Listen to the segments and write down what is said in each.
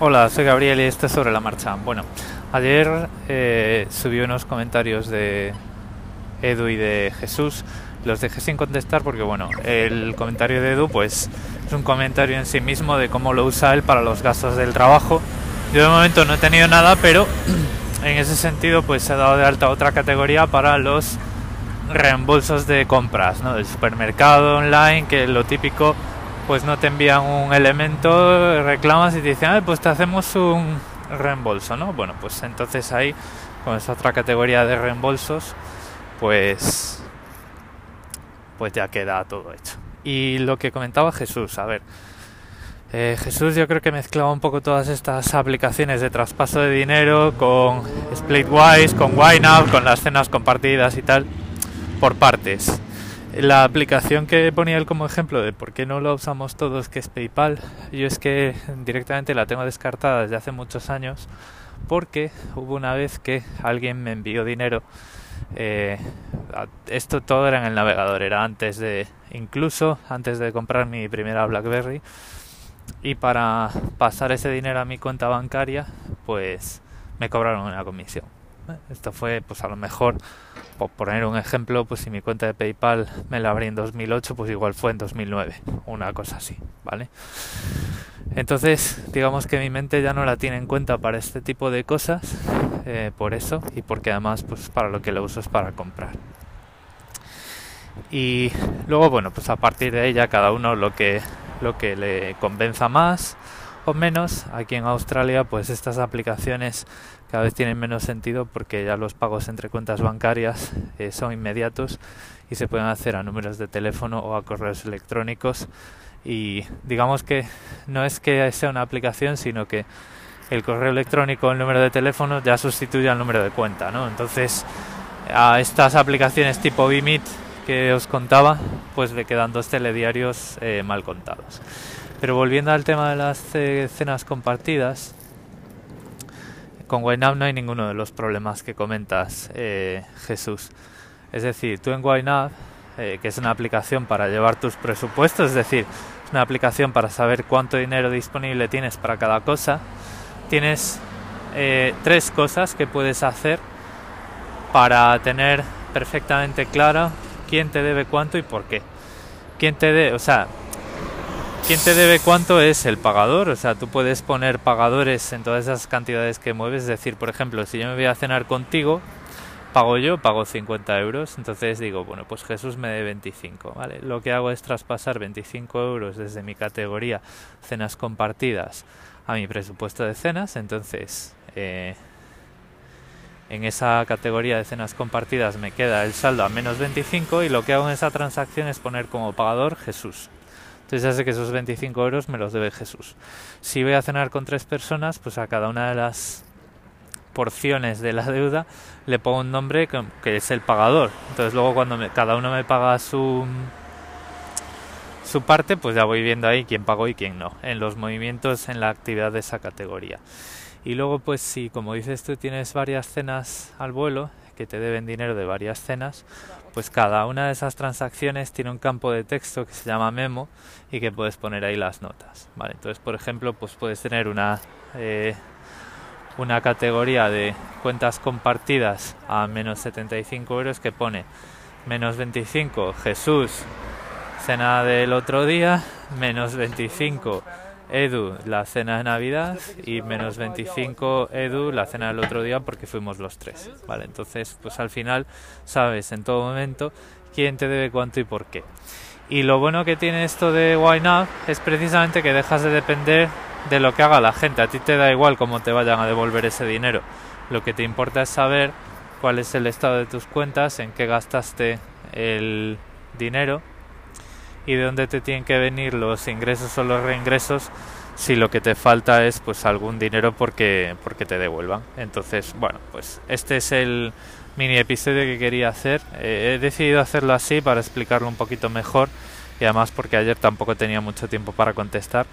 Hola, soy Gabriel y esto es sobre la marcha. Bueno, ayer eh, subí unos comentarios de Edu y de Jesús. Los dejé sin contestar porque, bueno, el comentario de Edu, pues es un comentario en sí mismo de cómo lo usa él para los gastos del trabajo. Yo de momento no he tenido nada, pero en ese sentido, pues he dado de alta otra categoría para los reembolsos de compras, ¿no? Del supermercado online, que lo típico pues no te envían un elemento, reclamas y te dicen, pues te hacemos un reembolso, ¿no? Bueno, pues entonces ahí, con esa otra categoría de reembolsos, pues, pues ya queda todo hecho. Y lo que comentaba Jesús, a ver, eh, Jesús yo creo que mezclaba un poco todas estas aplicaciones de traspaso de dinero con Splitwise, con YNAB, con las cenas compartidas y tal, por partes. La aplicación que ponía él como ejemplo de por qué no lo usamos todos, que es PayPal, yo es que directamente la tengo descartada desde hace muchos años porque hubo una vez que alguien me envió dinero. Eh, esto todo era en el navegador, era antes de, incluso antes de comprar mi primera BlackBerry. Y para pasar ese dinero a mi cuenta bancaria, pues me cobraron una comisión. Esto fue, pues a lo mejor, por poner un ejemplo, pues si mi cuenta de PayPal me la abrí en 2008, pues igual fue en 2009, una cosa así, ¿vale? Entonces, digamos que mi mente ya no la tiene en cuenta para este tipo de cosas, eh, por eso, y porque además, pues para lo que lo uso es para comprar. Y luego, bueno, pues a partir de ella cada uno lo que, lo que le convenza más o menos. Aquí en Australia, pues estas aplicaciones cada vez tienen menos sentido porque ya los pagos entre cuentas bancarias eh, son inmediatos y se pueden hacer a números de teléfono o a correos electrónicos y digamos que no es que sea una aplicación sino que el correo electrónico o el número de teléfono ya sustituye al número de cuenta ¿no? entonces a estas aplicaciones tipo Bimit que os contaba pues le quedan dos telediarios eh, mal contados pero volviendo al tema de las cenas compartidas con YNAB no hay ninguno de los problemas que comentas, eh, Jesús. Es decir, tú en YNAB, eh, que es una aplicación para llevar tus presupuestos, es decir, una aplicación para saber cuánto dinero disponible tienes para cada cosa, tienes eh, tres cosas que puedes hacer para tener perfectamente claro quién te debe cuánto y por qué. Quién te debe, o sea, ¿Quién te debe cuánto es el pagador? O sea, tú puedes poner pagadores en todas esas cantidades que mueves. Es decir, por ejemplo, si yo me voy a cenar contigo, pago yo, pago 50 euros. Entonces digo, bueno, pues Jesús me debe 25. ¿vale? Lo que hago es traspasar 25 euros desde mi categoría cenas compartidas a mi presupuesto de cenas. Entonces, eh, en esa categoría de cenas compartidas me queda el saldo a menos 25 y lo que hago en esa transacción es poner como pagador Jesús. Entonces ya sé que esos 25 euros me los debe Jesús. Si voy a cenar con tres personas, pues a cada una de las porciones de la deuda le pongo un nombre que, es el pagador. Entonces luego cuando cada uno me paga su su parte, pues ya voy viendo ahí quién pagó y quién no, en los movimientos en la actividad de esa categoría. Y luego pues si como dices tú tienes varias cenas al vuelo, que te deben dinero de varias cenas, pues cada una de esas transacciones tiene un campo de texto que se llama memo y que puedes poner ahí las notas. Vale, entonces por ejemplo, pues puedes tener una eh, una categoría de cuentas compartidas a menos 75 euros que pone menos 25 Jesús cena del otro día menos 25 Edu la cena de Navidad y menos 25 Edu la cena del otro día porque fuimos los tres. Vale, entonces pues al final sabes en todo momento quién te debe cuánto y por qué. Y lo bueno que tiene esto de Why es precisamente que dejas de depender de lo que haga la gente. A ti te da igual cómo te vayan a devolver ese dinero. Lo que te importa es saber cuál es el estado de tus cuentas, en qué gastaste el dinero y de dónde te tienen que venir los ingresos o los reingresos si lo que te falta es pues algún dinero porque porque te devuelvan. Entonces bueno pues este es el mini episodio que quería hacer. Eh, he decidido hacerlo así para explicarlo un poquito mejor y además porque ayer tampoco tenía mucho tiempo para contestar.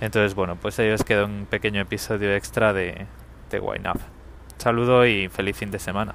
Entonces bueno pues ahí os queda un pequeño episodio extra de de Wine Up. saludo y feliz fin de semana